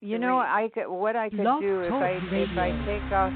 You know, I could what I could Blog do if I if I take off.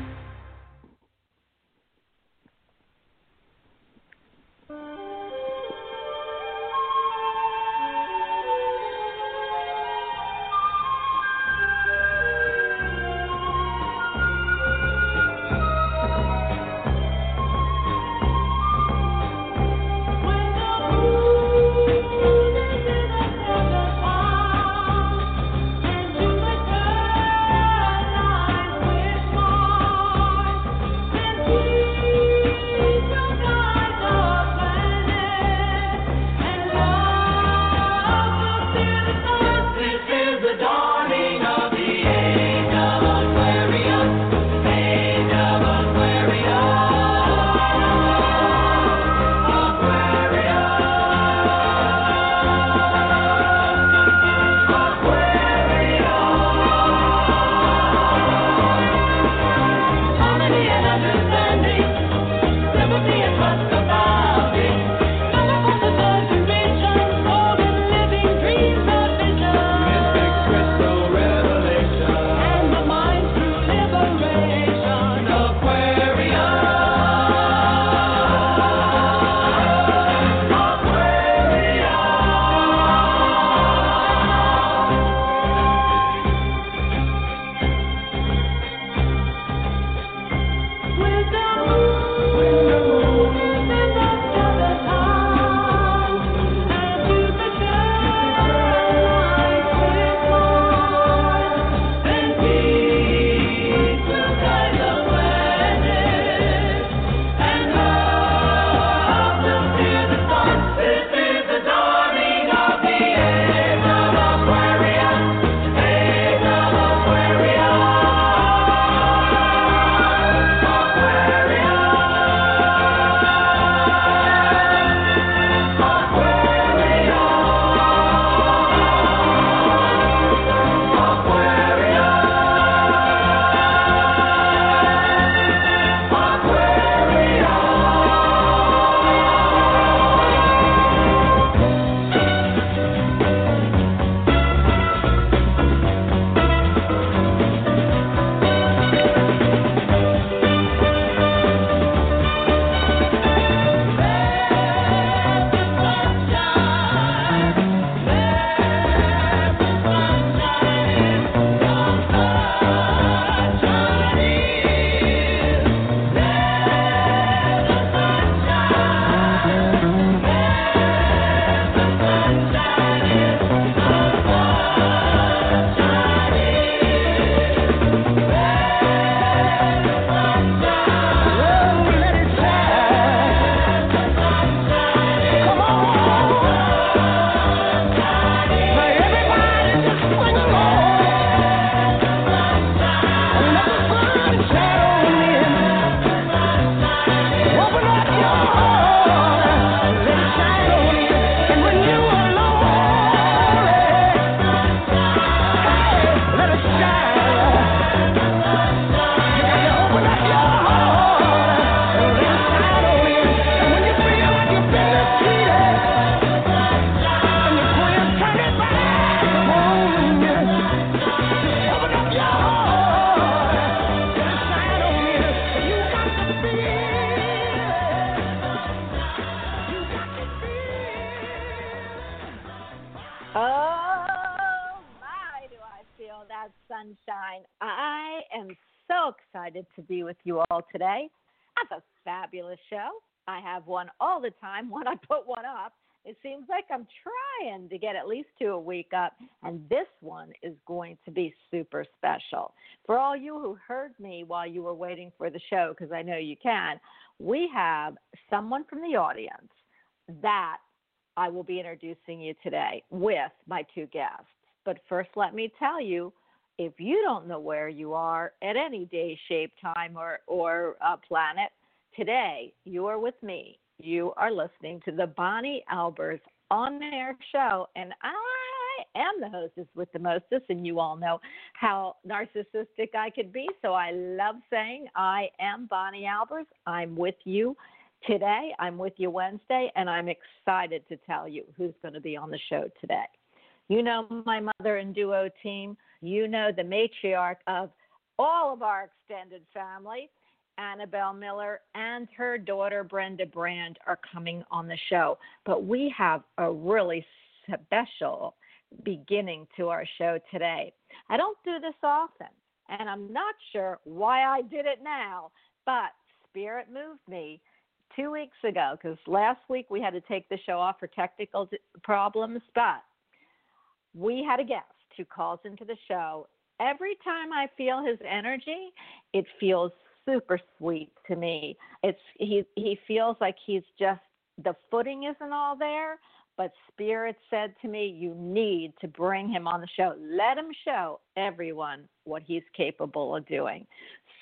You all today. Have a fabulous show. I have one all the time. When I put one up, it seems like I'm trying to get at least two a week up, and this one is going to be super special. For all you who heard me while you were waiting for the show, because I know you can, we have someone from the audience that I will be introducing you today with my two guests. But first, let me tell you if you don't know where you are at any day, shape, time, or, or uh, planet, today you are with me. You are listening to the Bonnie Albers on air show, and I am the hostess with the mostest, and you all know how narcissistic I could be. So I love saying I am Bonnie Albers. I'm with you today. I'm with you Wednesday, and I'm excited to tell you who's going to be on the show today. You know my mother and duo team. You know the matriarch of all of our extended family, Annabelle Miller, and her daughter Brenda Brand are coming on the show. But we have a really special beginning to our show today. I don't do this often, and I'm not sure why I did it now, but Spirit moved me two weeks ago because last week we had to take the show off for technical problems, but we had a guest who calls into the show. Every time I feel his energy, it feels super sweet to me. It's he he feels like he's just the footing isn't all there, but Spirit said to me, You need to bring him on the show. Let him show everyone what he's capable of doing.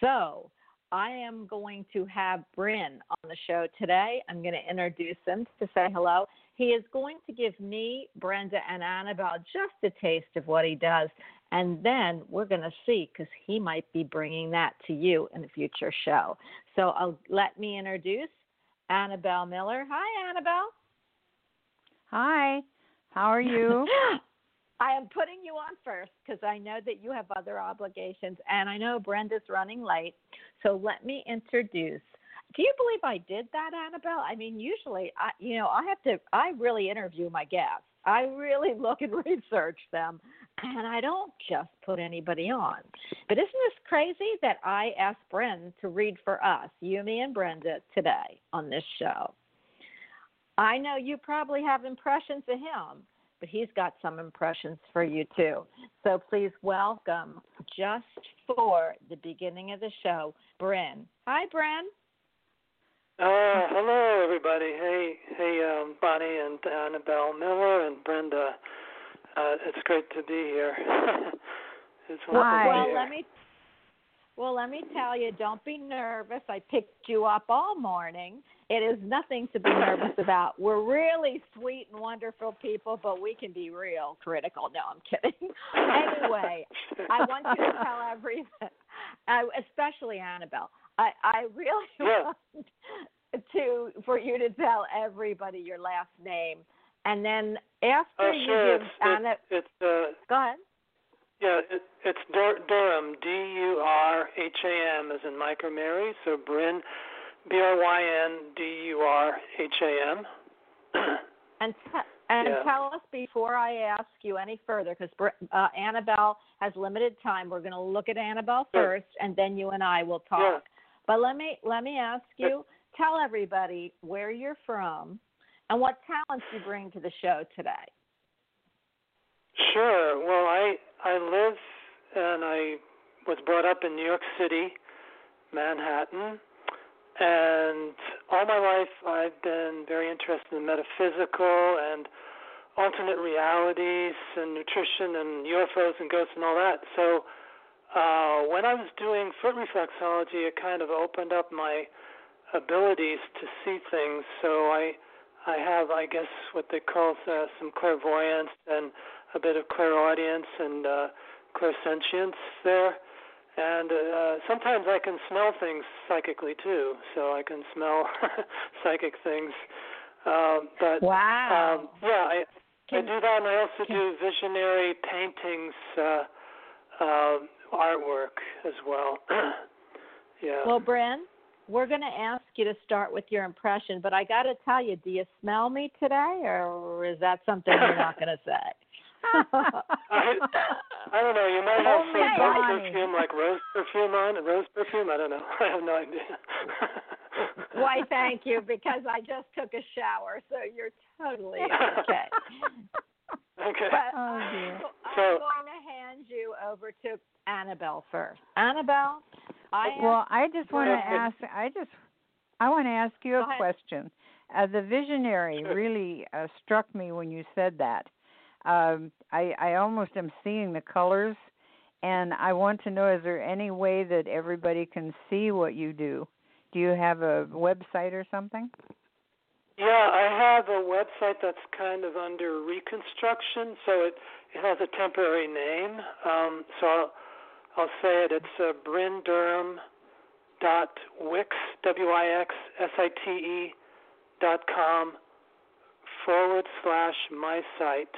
So I am going to have Bryn on the show today. I'm going to introduce him to say hello. He is going to give me, Brenda, and Annabelle just a taste of what he does. And then we're going to see because he might be bringing that to you in a future show. So I'll, let me introduce Annabelle Miller. Hi, Annabelle. Hi. How are you? I am putting you on first because I know that you have other obligations, and I know Brenda's running late. So let me introduce. Do you believe I did that, Annabelle? I mean, usually, I you know, I have to. I really interview my guests. I really look and research them, and I don't just put anybody on. But isn't this crazy that I asked Bren to read for us, Yumi and Brenda, today on this show? I know you probably have impressions of him, but he's got some impressions for you too. So please welcome, just for the beginning of the show, Bryn. Hi, Bryn. Uh, hello, everybody. Hey, hey, um, Bonnie and Annabelle Miller and Brenda. Uh, it's great to be here. it's Hi. Well, let me well, let me tell you, don't be nervous. I picked you up all morning. It is nothing to be nervous about. We're really sweet and wonderful people, but we can be real critical. No, I'm kidding. anyway, I want you to tell everyone, uh, especially Annabelle. I, I really yeah. want to for you to tell everybody your last name, and then after oh, you sure. give it's, Anna, it's, uh, go ahead. Yeah, it, it's Dur- Durham, D U R H A M, as in Mike or Mary. So Bryn, B R Y N D U R H A M. And t- and yeah. tell us before I ask you any further, because uh, Annabelle has limited time. We're going to look at Annabelle first, and then you and I will talk. But let me let me ask you. Tell everybody where you're from and what talents you bring to the show today. Sure. Well, I I live and I was brought up in New York City, Manhattan, and all my life I've been very interested in metaphysical and alternate realities and nutrition and UFOs and ghosts and all that. So uh, when I was doing foot reflexology, it kind of opened up my abilities to see things. So I I have, I guess, what they call uh, some clairvoyance and a bit of clairaudience and uh, clairsentience there. And uh, sometimes I can smell things psychically too, so I can smell psychic things. Uh, but wow, um, yeah, I can, I do that, and I also do visionary paintings, uh, uh, artwork as well. yeah. Well, Bryn, we're going to ask you to start with your impression, but I got to tell you, do you smell me today, or is that something you're not going to say? I, I don't know. You might have oh, some dark perfume, like rose perfume on rose perfume. I don't know. I have no idea. Why, thank you, because I just took a shower, so you're totally okay. Okay. But oh, dear. So, I'm going to hand you over to Annabelle first. Annabelle, I well, I just want to ask. I just I want to ask you a ahead. question. Uh, the visionary Sure. really uh, struck me when you said that um, I, I almost am seeing the colors, and I want to know: is there any way that everybody can see what you do? Do you have a website or something? Yeah, I have a website that's kind of under reconstruction, so it it has a temporary name. Um, so I'll, I'll say it. It's uh, Bryn Durham dot wix w i x s i t e dot com forward slash my site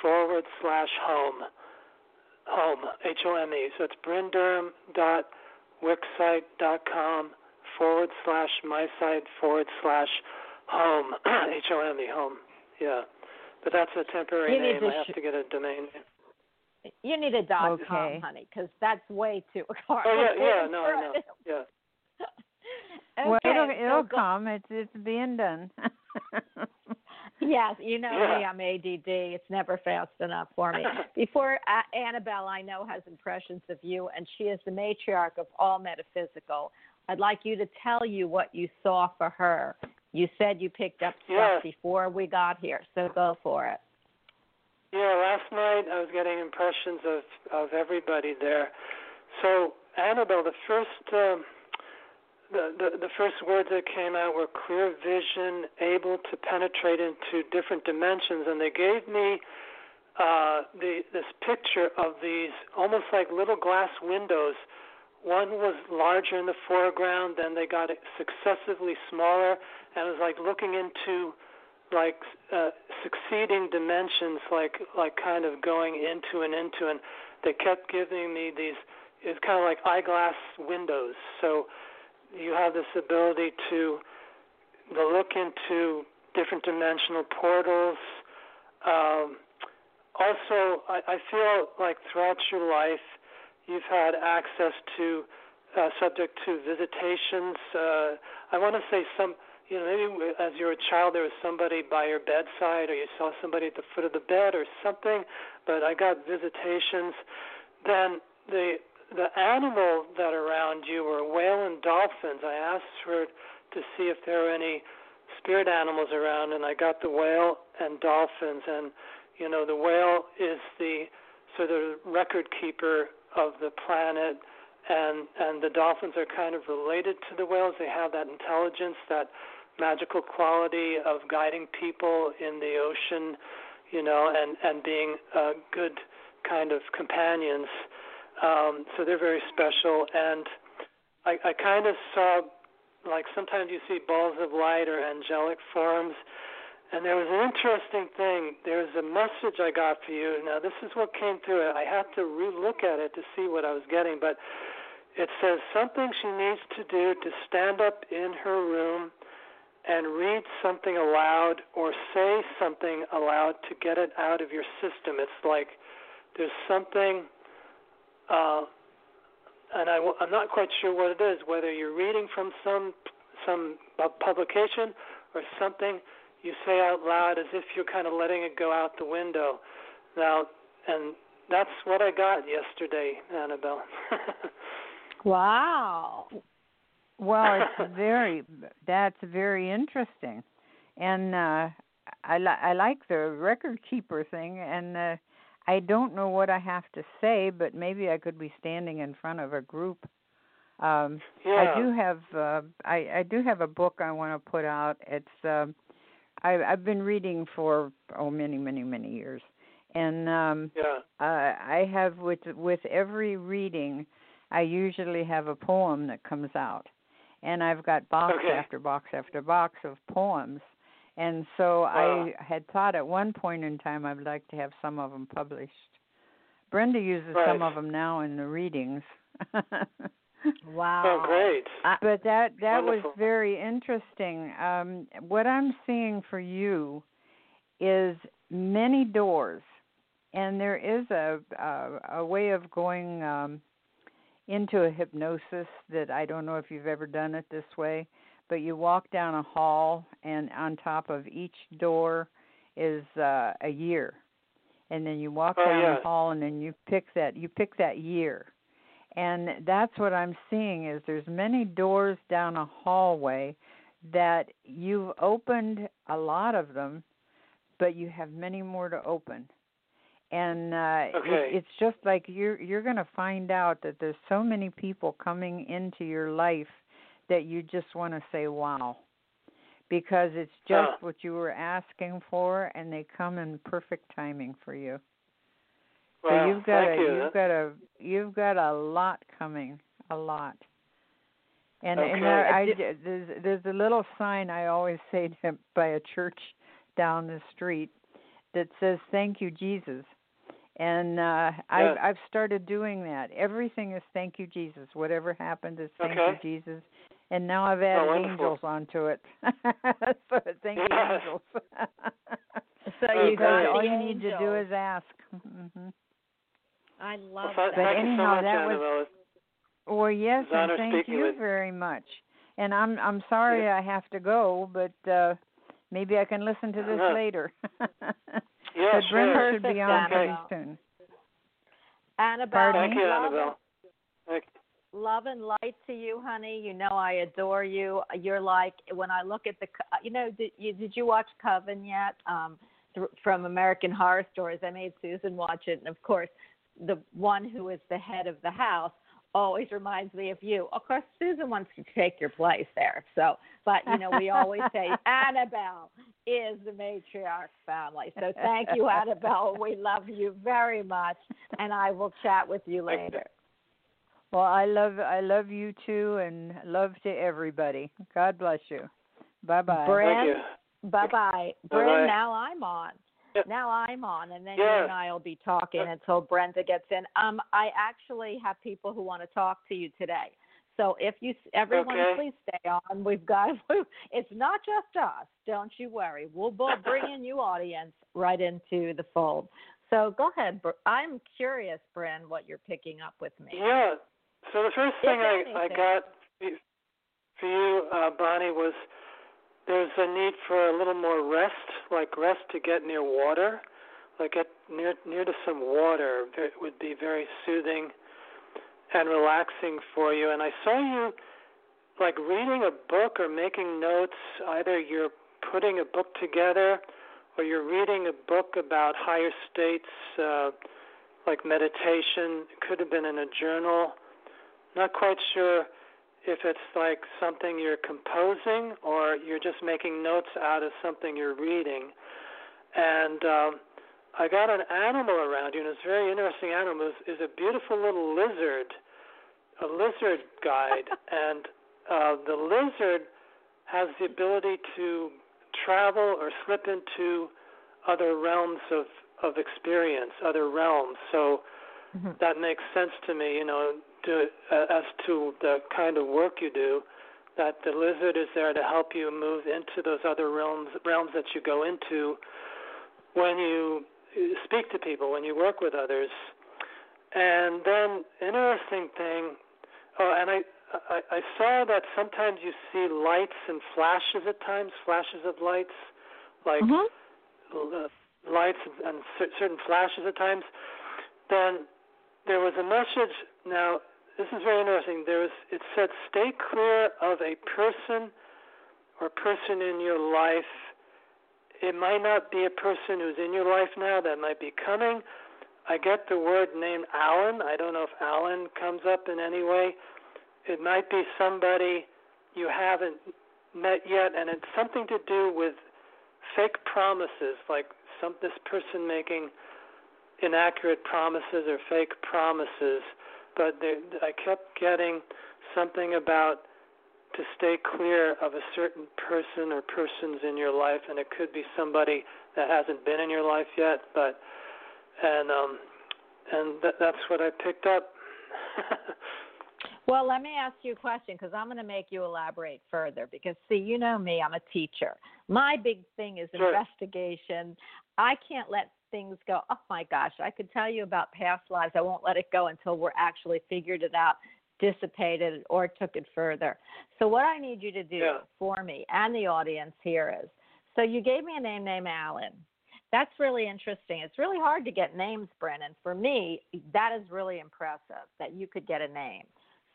forward slash home. home, H O M E. So it's bryndurham.wixsite.com forward slash my site forward slash home, H O M E, home. Yeah. But that's a temporary You name. I have sh- to get a domain name. You need a dot Okay. com, honey, because that's way too hard. Oh, yeah, yeah, no, I know. Yeah. okay, well, it'll it'll go- come. It's it's being done. Yes, you know Yeah. me. I'm ADD. It's never fast enough for me. Before uh, Annabelle, I know has impressions of you, and she is the matriarch of all metaphysical. I'd like you to tell you what you saw for her. You said you picked up stuff Yes. before we got here, so go for it. Yeah, last night I was getting impressions of of everybody there. So Annabelle, the first um, the, the the first words that came out were clear vision, able to penetrate into different dimensions, and they gave me uh, the this picture of these almost like little glass windows. One was larger in the foreground, then they got successively smaller, and it was like looking into like uh, succeeding dimensions, like like kind of going into and into, and they kept giving me these. It's kind of like eyeglass windows. So you have this ability to look into different dimensional portals. Um, also, I, I feel like throughout your life, you've had access to uh, subject to visitations. Uh, I want to say some you know, maybe as you were a child there was somebody by your bedside or you saw somebody at the foot of the bed or something, but I got visitations. Then the the animal that around you were whale and dolphins. I asked her to see if there were any spirit animals around and I got the whale and dolphins and you know, the whale is the sort of record keeper of the planet and and the dolphins are kind of related to the whales. They have that intelligence, that magical quality of guiding people in the ocean, you know, and and being uh, good kind of companions. Um, so they're very special, and I, I kind of saw like sometimes you see balls of light or angelic forms. And there was an interesting thing. There was a message I got for you. Now, this is what came through it. I had to re-look at it to see what I was getting, but it says something she needs to do to stand up in her room and read something aloud or say something aloud to get it out of your system. It's like there's something, uh, and I, am not quite sure what it is. Whether you're reading from some some publication or something you say out loud as if you're kind of letting it go out the window. Now, and that's what I got yesterday, Annabelle. Wow. Well, it's very that's very interesting, and uh, I li- I like the record keeper thing, and uh, I don't know what I have to say, but maybe I could be standing in front of a group. Um, yeah. I do have uh, I I do have a book I want to put out. It's um, I I've been reading for oh many many many years, and um, Yeah. uh, I have with with every reading, I usually have a poem that comes out, and I've got box Okay. after box after box of poems, and so Wow. I had thought at one point in time I'd like to have some of them published. Brenda uses Right. some of them now in the readings. Wow. Oh, great. but that that was very interesting. Um, what I'm seeing for you is many doors, and there is a a, a way of going um, into a hypnosis that I don't know if you've ever done it this way, but you walk down a hall, and on top of each door is uh, a year, and then you walk Oh, down yeah. the hall, and then you pick that you pick that year and that's what i'm seeing is there's many doors down a hallway that you've opened a lot of them but you have many more to open and uh Okay. it, it's just like you're you're going to find out that there's so many people coming into your life that you just want to say wow because it's just Huh. what you were asking for and they come in perfect timing for you so you've got Thank a you. you've got a you've got a lot coming, a lot. And and Okay. there, I there's there's a little sign I always say to, by a church down the street that says "Thank you, Jesus," and uh I've I've started doing that. Everything is thank you Jesus. Whatever happened is thank okay. you Jesus. And now I've added oh, angels onto it. so thank you angels. so oh, you got all you need to do is ask. Mm-hmm. I love well, that. But thank anyhow, you so much, that was- Annabelle. Well, yes, It's and thank you with- very much. And I'm I'm sorry I have to go, but uh maybe I can listen to this Uh-huh. later. Yeah, but Brenda sure. should be on pretty Annabelle. soon. Annabelle, Pardon Thank you, love Annabelle. Thank and- love and light to you, honey. You know I adore you. You're like when I look at the, co- you know, did you did you watch Coven yet? Um, th- from American Horror Stories. I made Susan watch it, and of course, the one who is the head of the house always reminds me of you. Of course, Susan wants to take your place there. So, but you know, we always say Annabelle is the matriarch family. So, thank you, Annabelle. We love you very much, and I will chat with you later. Well, I love I love you too, and love to everybody. God bless you. Bye bye. Thank you. Bye bye. Bye-bye. Now I'm on. Now I'm on, and then Yeah. you and I will be talking until Brenda gets in. Um, I actually have people who want to talk to you today. So if you, everyone, Okay. please stay on. We've got. It's not just us. Don't you worry. We'll we'll bring in you audience right into the fold. So go ahead. I'm curious, Bryn, what you're picking up with me. Yeah. So the first thing I, I got for you, uh, Bonnie, was there's a need for a little more rest, like rest to get near water, like get near near to some water. It would be very soothing and relaxing for you. And I saw you like reading a book or making notes. Either you're putting a book together, or you're reading a book about higher states, uh, like meditation. It could have been in a journal. Not quite sure if it's like something you're composing or you're just making notes out of something you're reading. And um, I got an animal around you, and it's a very interesting animal. Is is a beautiful little lizard, a lizard guide, and uh, the lizard has the ability to travel or slip into other realms of of experience, other realms. So Mhm. that makes sense to me. You know, to, uh, as to the kind of work you do, that the lizard is there to help you move into those other realms realms that you go into when you speak to people, when you work with others. And then interesting thing, oh, and I, I I saw that sometimes you see lights and flashes at times, flashes of lights, like Mhm. uh, lights and cer- certain flashes at times. Then there was a message. Now this is very interesting. There was it said, "Stay clear of a person or person in your life." It might not be a person who's in your life now. That might be coming. I get the word name Alan. I don't know if Alan comes up in any way. It might be somebody you haven't met yet, and it's something to do with fake promises, like some this person making inaccurate promises or fake promises. But I kept getting something about to stay clear of a certain person or persons in your life, and it could be somebody that hasn't been in your life yet. But and um, and that, that's what I picked up. Well, let me ask you a question because I'm going to make you elaborate further. Because, see, you know me, I'm a teacher. My big thing is Sure. investigation. I can't let things go. Oh my gosh, I could tell you about past lives. I won't let it go until we're actually figured it out, dissipated, or took it further. So, what I need you to do Yeah. for me and the audience here is so you gave me a name named Alan. That's really interesting. It's really hard to get names, Brennan. For me, that is really impressive that you could get a name.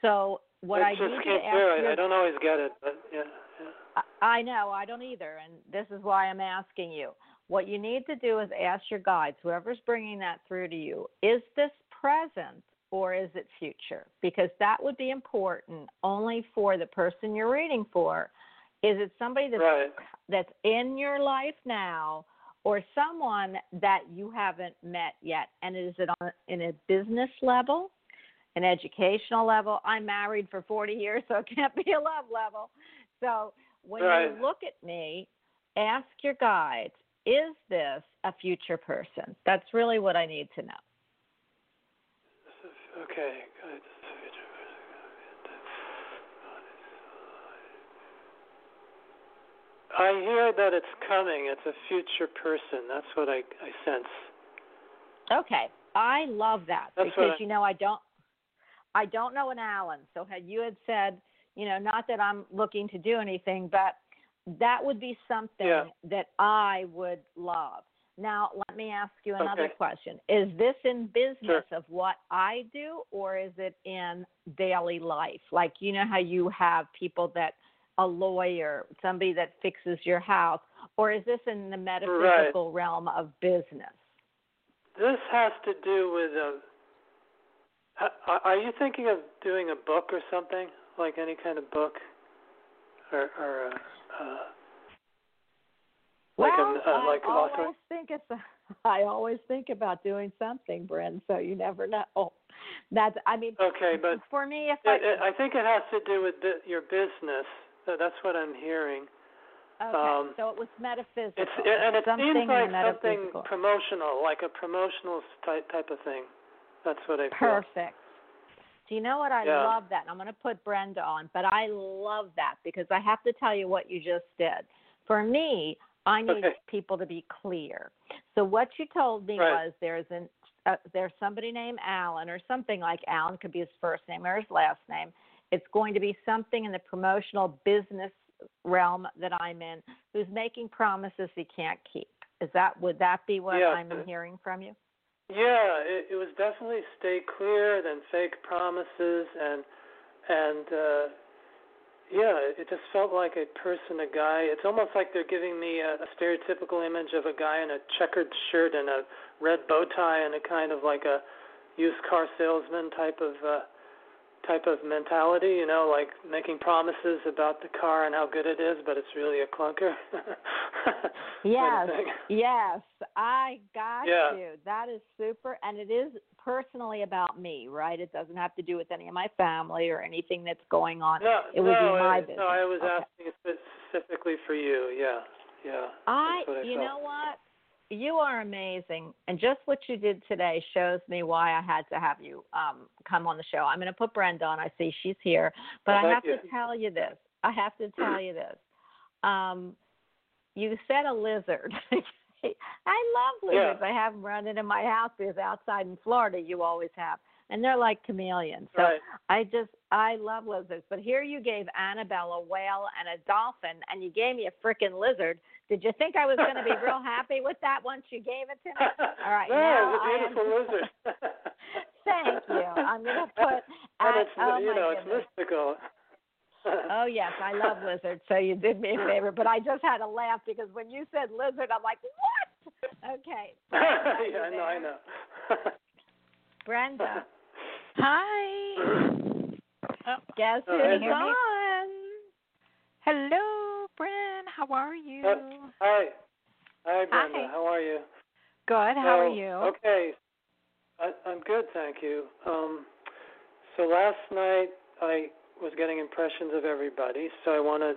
So what I I just need can't to ask it. I don't always get it, but yeah. yeah. I I know, I don't either, and this is why I'm asking you. What you need to do is ask your guides, whoever's bringing that through to you, is this present or is it future? Because that would be important only for the person you're reading for. Is it somebody that's Right. that's in your life now or someone that you haven't met yet and is it on in a business level an educational level i'm married for 40 years so it can't be a love level so when Right. you look at me ask your guides is this a future person that's really what i need to know Okay. I hear that it's coming. It's a future person. That's what I I sense. Okay, I love that That's because I- you know I don't, I don't know an Alan. So had you had said, you know, not that I'm looking to do anything, but that would be something Yeah. that I would love. Now, let me ask you another Okay. question. Is this in business of what I do, or is it in daily life? Like, you know how you have people that, a lawyer, somebody that fixes your house, or is this in the metaphysical realm of business? This has to do with a. Are you thinking of doing a book or something, like any kind of book, or or uh, uh, like well, a uh, like I author? always think it's. A, I always think about doing something, Bryn. So you never know. That's. I mean, Okay, but for me, if it, I it, I think it has to do with bu- your business. So That's what I'm hearing. okay, um, so it was metaphysical. It's and it something seems like something promotional, like a promotional type type of thing. That's what I feel. Perfect. Do you know what I Yeah. love that? And I'm going to put Brenda on, but I love that because I have to tell you what you just did. For me, I need Okay. people to be clear. So what you told me Right. was there's an uh, there's somebody named Alan or something like Alan could be his first name or his last name. It's going to be something in the promotional business realm that I'm in who's making promises he can't keep. Is that would that be what Yeah. I'm hearing from you? Yeah, it, it was definitely stay clear than fake promises and and uh yeah, it just felt like a person, a guy. It's almost like they're giving me a, a stereotypical image of a guy in a checkered shirt and a red bow tie and a kind of like a used car salesman type of uh type of mentality, you know, like making promises about the car and how good it is, but it's really a clunker. Yes, Kind of thing. yes, I got Yeah. you. That is super, and it is personally about me, right? It doesn't have to do with any of my family or anything that's going on. No, it would no, be my I- business. No, I was Okay. asking specifically for you. Yeah, yeah. I, I you know what? You are amazing, and just what you did today shows me why I had to have you um, come on the show. I'm going to put Brenda on. I see she's here, but Oh, I have you. to tell you this. I have to tell you this. Um, you said a lizard. I love Yeah. lizards. I have them running in my house because outside in Florida you always have, and they're like chameleons. So Right. I just I love lizards. But here you gave Annabelle a whale and a dolphin, and you gave me a freaking lizard. Did you think I was going to be real happy with that once you gave it to me? All right, no, now it's a beautiful am- lizard. Thank you. I'm going to put. I- it's oh you know goodness. it's mystical. Oh yes, I love lizards. So you did me a favor, but I just had to laugh because when you said lizard, I'm like, what? Okay. Brenda, yeah, I know, I know. Brenda, Hi. Oh, guess Oh, who's can you me? on? hello, Bren. How are you? Uh, Hi. Hi, Brenda. Hi. How are you? Good. How are you? Okay. I, I'm good, thank you. Um, so last night I was getting impressions of everybody, so I want to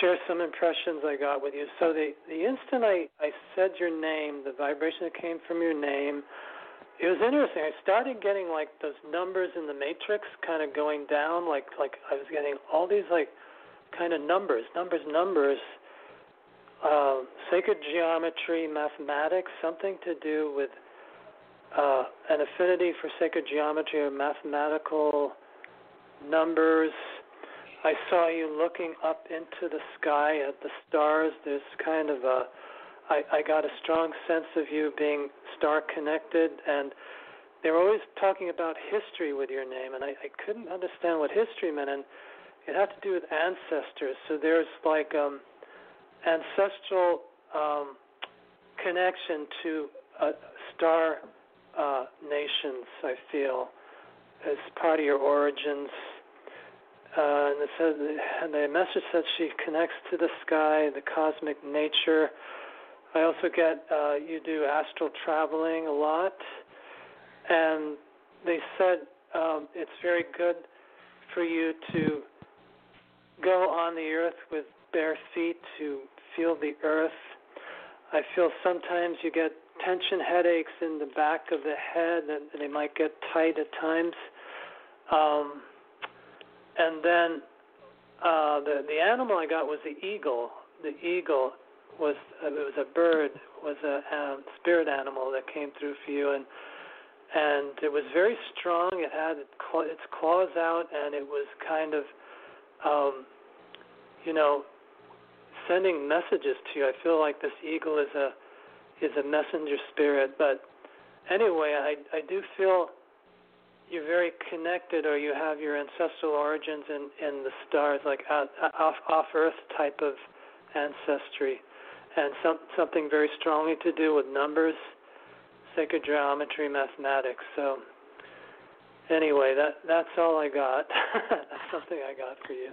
share some impressions I got with you. So the the instant I I said your name, the vibration that came from your name, it was interesting. I started getting like those numbers in the matrix kind of going down, like like I was getting all these like kind of numbers, numbers, numbers. Uh, sacred geometry, mathematics, something to do with uh, an affinity for sacred geometry or mathematical numbers. I saw you looking up into the sky at the stars. There's kind of a, I, I got a strong sense of you being star connected, and they were always talking about history with your name, and I, I couldn't understand what history meant, and it had to do with ancestors. So there's like um, ancestral um, connection to uh, star uh, nations. I feel as part of your origins. Uh, and it says, and the message says she connects to the sky, the cosmic nature. I also get uh, you do astral traveling a lot, and they said um, it's very good for you to go on the earth with bare feet to feel the earth. I feel sometimes you get tension headaches in the back of the head, and they might get tight at times. Um, and then uh, the the animal I got was the eagle. The eagle was uh, it was a bird, was a um, spirit animal that came through for you, and and it was very strong. It had its claws out, and it was kind of, um, you know, sending messages to you. I feel like this eagle is a is a messenger spirit. But anyway, I I do feel you're very connected, or you have your ancestral origins in in the stars, like out, off off Earth type of ancestry, and some something very strongly to do with numbers, sacred geometry, mathematics. So anyway, that that's all I got. that's something I got for you.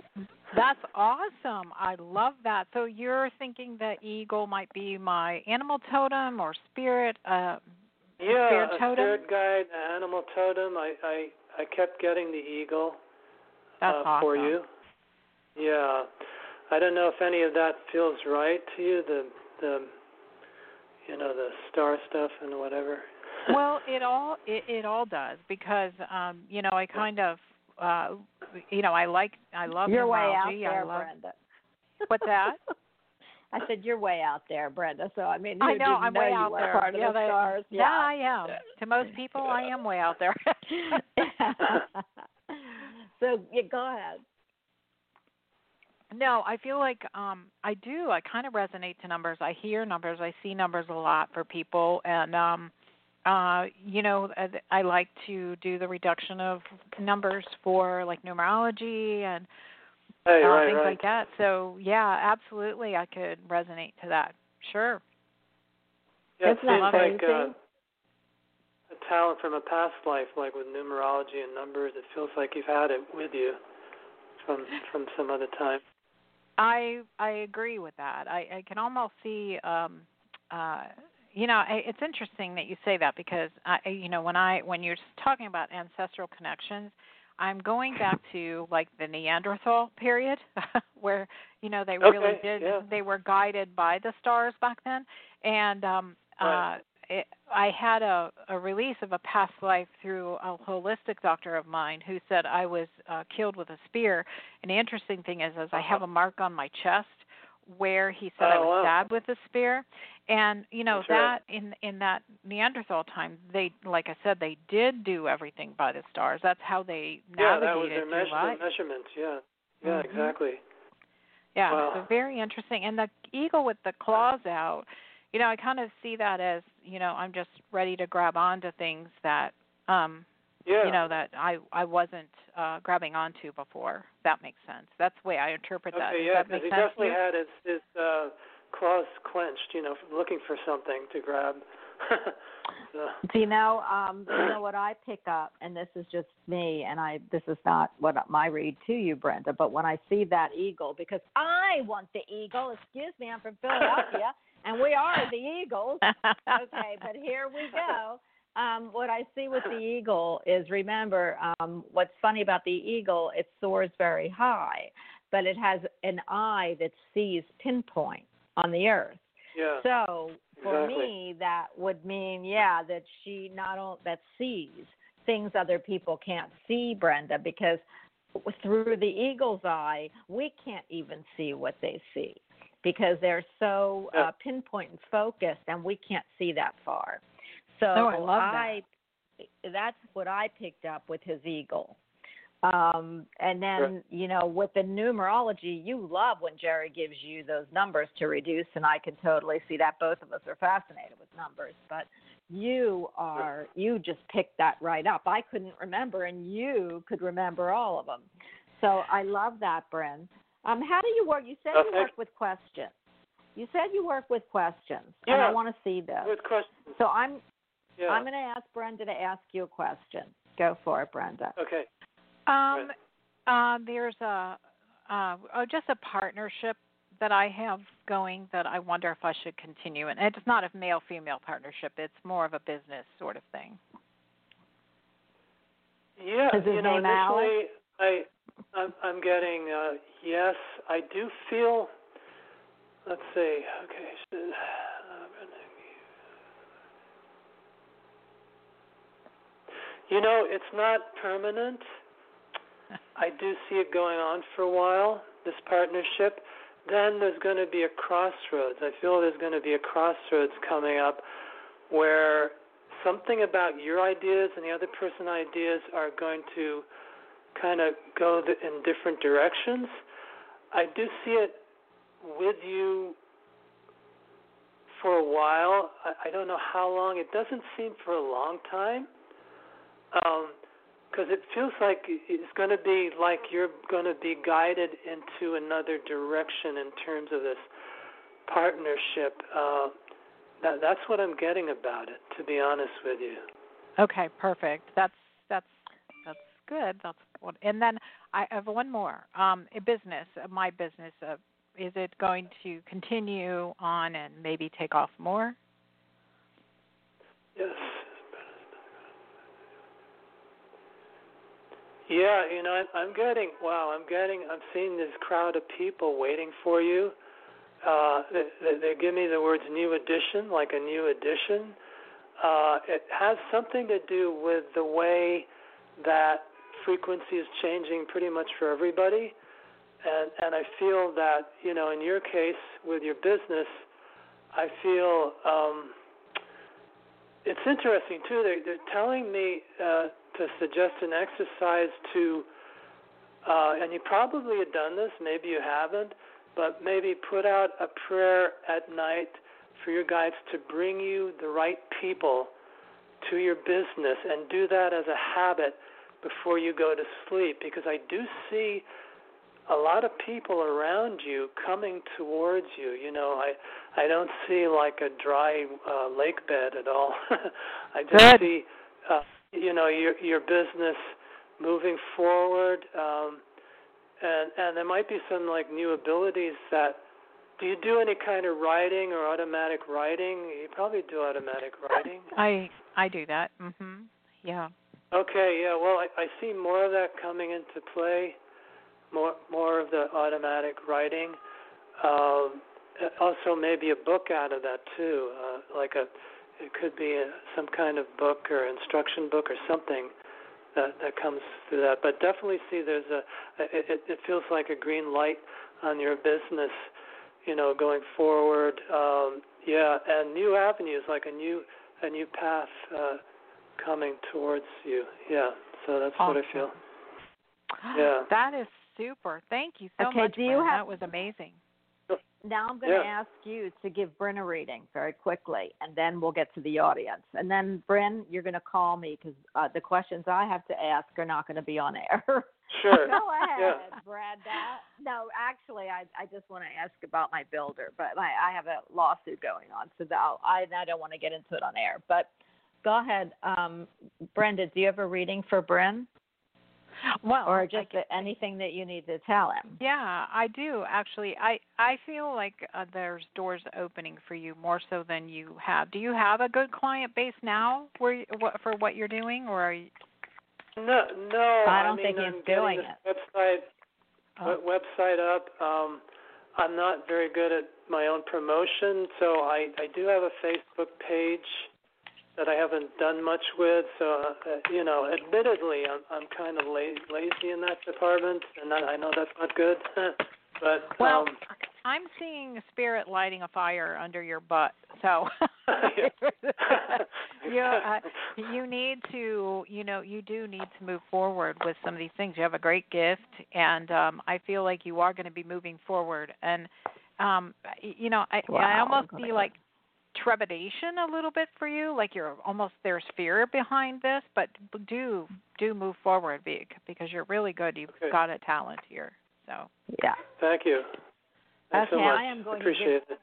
That's awesome. I love that. So you're thinking that eagle might be my animal totem or spirit uh yeah, spirit a totem? spirit guide, animal totem. I I I kept getting the eagle That's uh, awesome. for you. Yeah. I don't know if any of that feels right to you, the the you know, the star stuff and whatever. well, it all it, it all does because um you know, I kind of uh you know, I like I love You're way out there, I love Brenda. What's that? I said you're way out there, Brenda. So I mean, I you know, didn't I'm know way out there. part of yeah, the they- stars. Yeah, I am. To most people, I am way out there. so yeah, go ahead. No, I feel like um I do. I kind of resonate to numbers. I hear numbers. I see numbers a lot for people and um uh you know uh, I like to do the reduction of numbers for like numerology and Hey, uh, right, things right. like that. So, yeah, absolutely I could resonate to that. Sure. Yeah, it Isn't seems like crazy? uh, a talent from a past life, like with numerology and numbers. It feels like you've had it with you from from some other time. I I agree with that. I I can almost see um uh you know, I, it's interesting that you say that because I you know, when I when you're talking about ancestral connections, I'm going back to like the Neanderthal period where, you know, they really Okay, did yeah. they were guided by the stars back then and um Right. uh it, I had a, a release of a past life through a holistic doctor of mine who said I was uh, killed with a spear. And the interesting thing is, is I have a mark on my chest where he said I Uh-huh. Oh, was wow. stabbed with a spear. And you know That's right. that in in that Neanderthal time, they like I said, they did do everything by the stars. That's how they Yeah, navigated that was their through measure, measurements. Yeah, yeah, Mhm. exactly. Yeah, Wow. so very interesting. And the eagle with the claws out, you know, I kind of see that as, you know, I'm just ready to grab onto things that um Yeah. you know that I I wasn't uh grabbing onto before. That makes sense. That's the way I interpret that. Okay, Does yeah, because he sense definitely had his his uh, claws clenched, you know, looking for something to grab. so, Do you know, um, you know what I pick up, and this is just me, and I this is not what my read to you, Brenda, but when I see that eagle, because I want the eagle. Excuse me, I'm from Philadelphia, and we are the Eagles. Okay, but here we go. Um, what I see with the eagle is remember um, what's funny about the eagle, it soars very high, but it has an eye that sees pinpoint on the earth. yeah. So for Exactly. me, that would mean, yeah, that she not only that sees things other people can't see, Brenda, because through the eagle's eye, we can't even see what they see because they're so uh, pinpoint and focused, and we can't see that far. So Oh, I love that. That's what I picked up with his eagle. Um, and then, you know, with the numerology, you love when Jerry gives you those numbers to reduce, and I can totally see that both of us are fascinated with numbers. But you are, you just picked that right up. I couldn't remember, and you could remember all of them. So I love that, Bren. Um, how do you work? You said you work with questions. You said you work with questions, and I Yeah. want to see this. Good question. So I'm, Yeah. I'm going to ask Brenda to ask you a question. Go for it, Brenda. okay. Um, uh, there's a uh, oh, just a partnership that I have going that I wonder if I should continue. And it's not a male female partnership; it's more of a business sort of thing. Yeah, Is his you know, name Alex? initially I, I'm, getting uh, yes. I do feel. Let's see. Okay. So, uh, you know, it's not permanent. I do see it going on for a while. This partnership. Then there's going to be a crossroads. I feel there's going to be a crossroads coming up where something about your ideas and the other person's ideas are going to kind of go in different directions. I do see it with you for a while. I, I don't know how long. It doesn't seem for a long time. Because um, it feels like it's going to be like you're going to be guided into another direction in terms of this partnership. Uh, that, that's what I'm getting about it, to be honest with you. Okay, perfect. That's that's that's good. That's. And then I have one more. Um, a business, my business. Uh, is it going to continue on and maybe take off more? Yes. Yeah, you know, I'm getting wow. I'm getting. I'm seeing this crowd of people waiting for you. Uh, they, they give me the words "new edition," like a new edition. Uh, it has something to do with the way that frequency is changing pretty much for everybody and and I feel that you know in your case with your business, I feel um, it's interesting too. They're, they're telling me uh, to suggest an exercise to, uh, and you probably have done this, maybe you haven't, but maybe put out a prayer at night for your guides to bring you the right people to your business, and do that as a habit before you go to sleep, because I do see a lot of people around you coming towards you. You know, I I don't see like a dry uh, lake bed at all. I just Good. see, uh, you know, your your business moving forward, um, and and there might be some like new abilities that. Do you do any kind of writing or automatic writing? You probably do automatic writing. I I do that. Mhm. Yeah. Okay. Yeah. Well, I, I see more of that coming into play more more of the automatic writing. Um, also, maybe a book out of that too, uh, like a it could be a, some kind of book or instruction book or something that that comes through that. But definitely see there's a it, it feels like a green light on your business, you know, going forward. Um, yeah, and new avenues like a new a new path uh, coming towards you. Yeah, so that's awesome. what I feel. Yeah. That is super. Thank you so okay, much. Do you have, that was amazing. Now I'm going yeah. to ask you to give Bryn a reading very quickly, and then we'll get to the audience. And then, Bryn, you're going to call me because uh, the questions I have to ask are not going to be on air. Sure. Go ahead, yeah. Brad. That, no, actually, I I just want to ask about my builder, but I, I have a lawsuit going on, so that I I don't want to get into it on air. But go ahead, um, Brenda. Do you have a reading for Bryn? Well, or just anything that you need to tell him. Yeah, I do actually. I I feel like uh, there's doors opening for you more so than you have. Do you have a good client base now, where you, what, for what you're doing, or are you? No, no. I don't I think mean, he's I'm doing it. Website, oh. website up. Um, I'm not very good at my own promotion, so I I do have a Facebook page that I haven't done much with. So, uh, you know, admittedly, I'm I'm kind of la- lazy in that department, and I know that's not good. but well, um, I'm seeing a spirit lighting a fire under your butt. So you uh, you need to you know you do need to move forward with some of these things. You have a great gift, and um, I feel like you are going to be moving forward. And um, you know, I wow. I almost see like trepidation a little bit for you like you're almost there's fear behind this but do do move forward because you're really good. You've okay. got a talent here so. Yeah. Thank you. Thanks okay so much. i am going appreciate to give, it.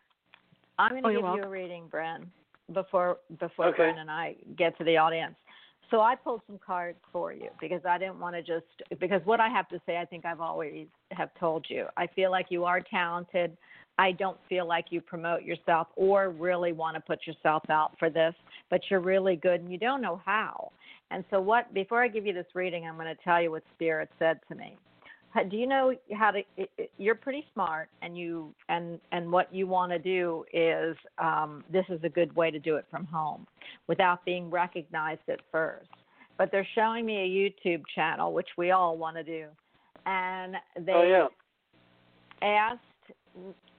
I'm going to oh, give you a reading Bren, before before okay. Bren and i get to the audience. So i pulled some cards for you because i didn't want to just because what i have to say i think i've always have told you. I feel like you are talented I don't feel like you promote yourself or really want to put yourself out for this, but you're really good and you don't know how. And so, what before I give you this reading, I'm going to tell you what Spirit said to me. Do you know how to? You're pretty smart, and you and and what you want to do is um, this is a good way to do it from home, without being recognized at first. but they're showing me a YouTube channel, which we all want to do, and they oh yeah. asked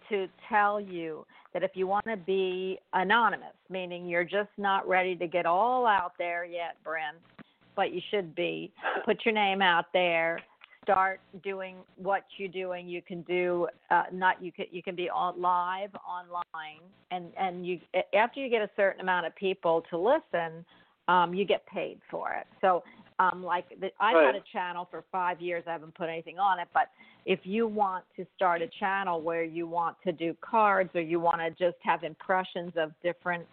to tell you that if you want to be anonymous, meaning you're just not ready to get all out there yet, Bryn, but you should be, put your name out there. Start doing what you're doing. You can do uh, not you can you can be on live online, and and you after you get a certain amount of people to listen, um, you get paid for it. So um, like the, I've right. had a channel for five years. I haven't put anything on it, but if you want to start a channel where you want to do cards or you want to just have impressions of different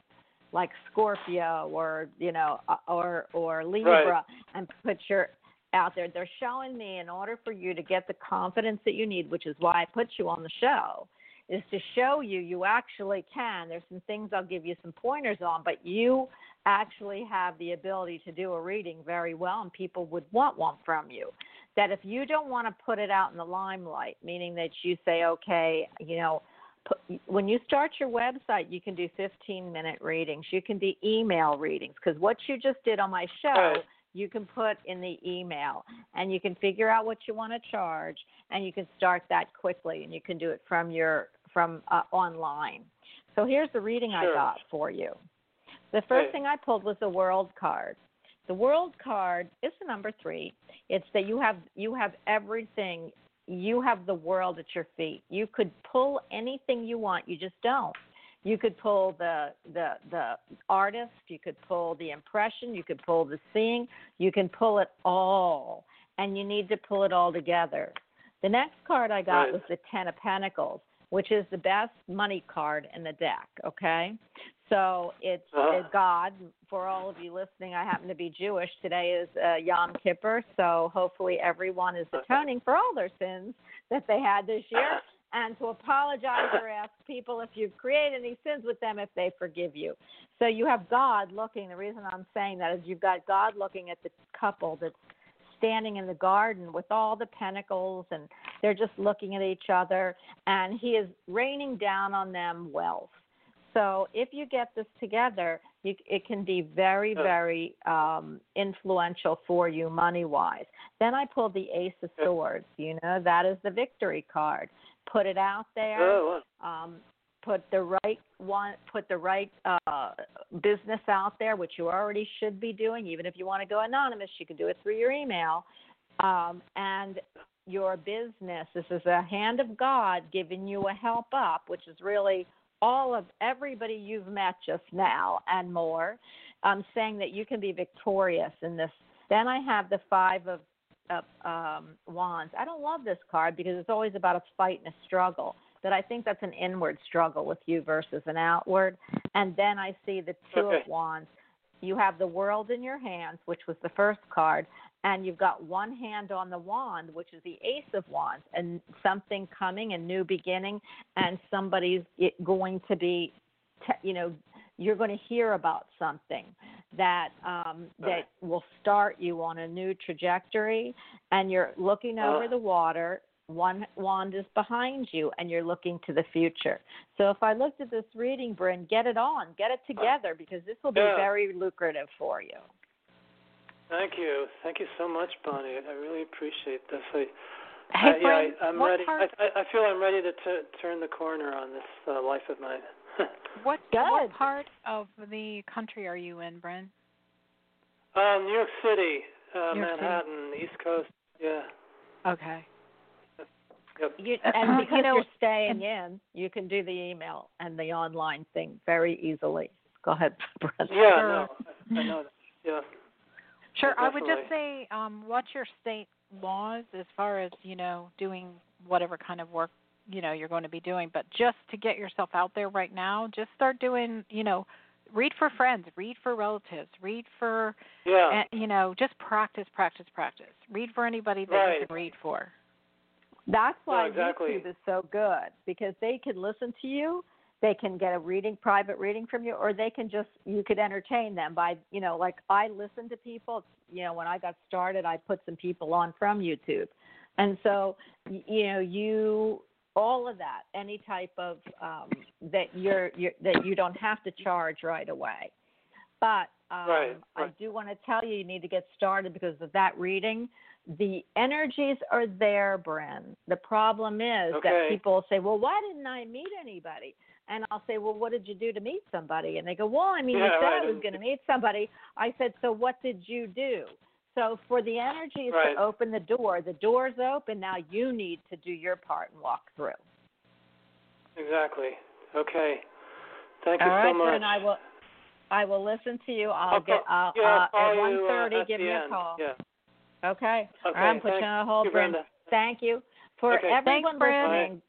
like Scorpio or you know uh, or or Libra right. and put your out there they're showing me in order for you to get the confidence that you need which is why I put you on the show is to show you you actually can there's some things I'll give you some pointers on but you actually have the ability to do a reading very well and people would want one from you that if you don't want to put it out in the limelight, meaning that you say, okay, you know, put, when you start your website, you can do 15 minute readings. You can do email readings because what you just did on my show, you can put in the email and you can figure out what you want to charge and you can start that quickly and you can do it from your from uh, online. So here's the reading sure. I got for you. The first thing I pulled was the world card. The world card is the number three. It's that you have you have everything. You have the world at your feet. You could pull anything you want. You just don't. You could pull the the the artist. You could pull the impression. You could pull the seeing. You can pull it all, and you need to pull it all together. The next card I got right. was the Ten of Pentacles, which is the best money card in the deck. Okay, so it's uh-huh. God. For all of you listening, I happen to be Jewish. Today is uh, Yom Kippur, so hopefully everyone is atoning for all their sins that they had this year, and to apologize or ask people if you've created any sins with them if they forgive you. So you have God looking. The reason I'm saying that is you've got God looking at the couple that's standing in the garden with all the pentacles and they're just looking at each other and he is raining down on them wealth so if you get this together, you, it can be very, very um, influential for you money wise. Then I pulled the Ace of Swords. You know, that is the victory card. Put it out there. Um, put the right one. Put the right uh, business out there, which you already should be doing. Even if you want to go anonymous, you can do it through your email. Um, and your business. This is a hand of God giving you a help up, which is really all of everybody you've met just now and more, um, saying that you can be victorious in this. Then I have the five of, of um, wands. I don't love this card because it's always about a fight and a struggle. But I think that's an inward struggle with you versus an outward. And then I see the two okay. of wands. You have the world in your hands, which was the first card, and you've got one hand on the wand, which is the Ace of Wands, and something coming, a new beginning, and somebody's going to be, you know, you're going to hear about something that um, that will start you on a new trajectory, and you're looking over uh. the water. One wand is behind you, and you're looking to the future. So if I looked at this reading, Bryn, get it on, get it together, because this will be yeah. very lucrative for you. Thank you. Thank you so much, Bonnie. I really appreciate this. I, Hey, I, Bryn, yeah, I, I'm what ready. part? I, I feel I'm ready to t- turn the corner on this uh, life of mine. What Good. what part of the country are you in, Bryn? uh, New York City, uh, New York City. Manhattan, East Coast. Yeah. Okay. Yep. You, and you because know, you're staying in, you can do the email and the online thing very easily. Go ahead, Brent. Yeah. Sure. No. I I know that. Yeah. Sure. I would just say, um, watch your state laws as far as you know doing whatever kind of work you know you're going to be doing. But just to get yourself out there right now, just start doing. You know, read for friends, read for relatives, read for, Yeah. and, you know, just practice, practice, practice. Read for anybody that Right. you can read for. That's why No, exactly. YouTube is so good because they can listen to you. They can get a reading, private reading from you, or they can just you could entertain them by you know like I listen to people. You know when I got started, I put some people on from YouTube, and so you know you all of that any type of um, that you're, you're that you don't have to charge right away. But um, Right, I do want to tell you, you need to get started because of that reading. The energies are there, Bren. The problem is that people say, "Well, why didn't I meet anybody?" And I'll say, "Well, what did you do to meet somebody?" And they go, "Well, I mean, you Yeah, said right, I was going to meet somebody." I said, "So what did you do?" So for the energies Right. to open the door, the door's open. Now you need to do your part and walk through. Exactly. Okay. Thank All you right, so much. then I will. I will listen to you. I'll, I'll get. call, I'll, yeah, uh, at you, one uh, give me end. a call. Yeah. Okay. Okay. I'm putting thank a hold, you, Brenda. Brenda. Thank you for Okay. everyone Thanks, Bryn. listening.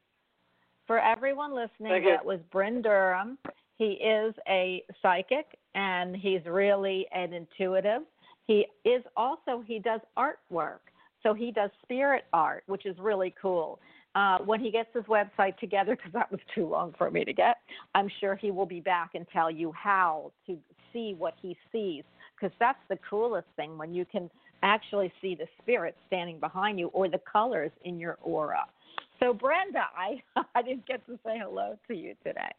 For everyone listening, that was Bryn Durham. He is a psychic and he's really an intuitive. He is also he does artwork, so he does spirit art, which is really cool. Uh, when he gets his website together, because that was too long for me to get, I'm sure he will be back and tell you how to see what he sees, because that's the coolest thing when you can actually see the spirit standing behind you or the colors in your aura. So Brenda, I I didn't get to say hello to you today.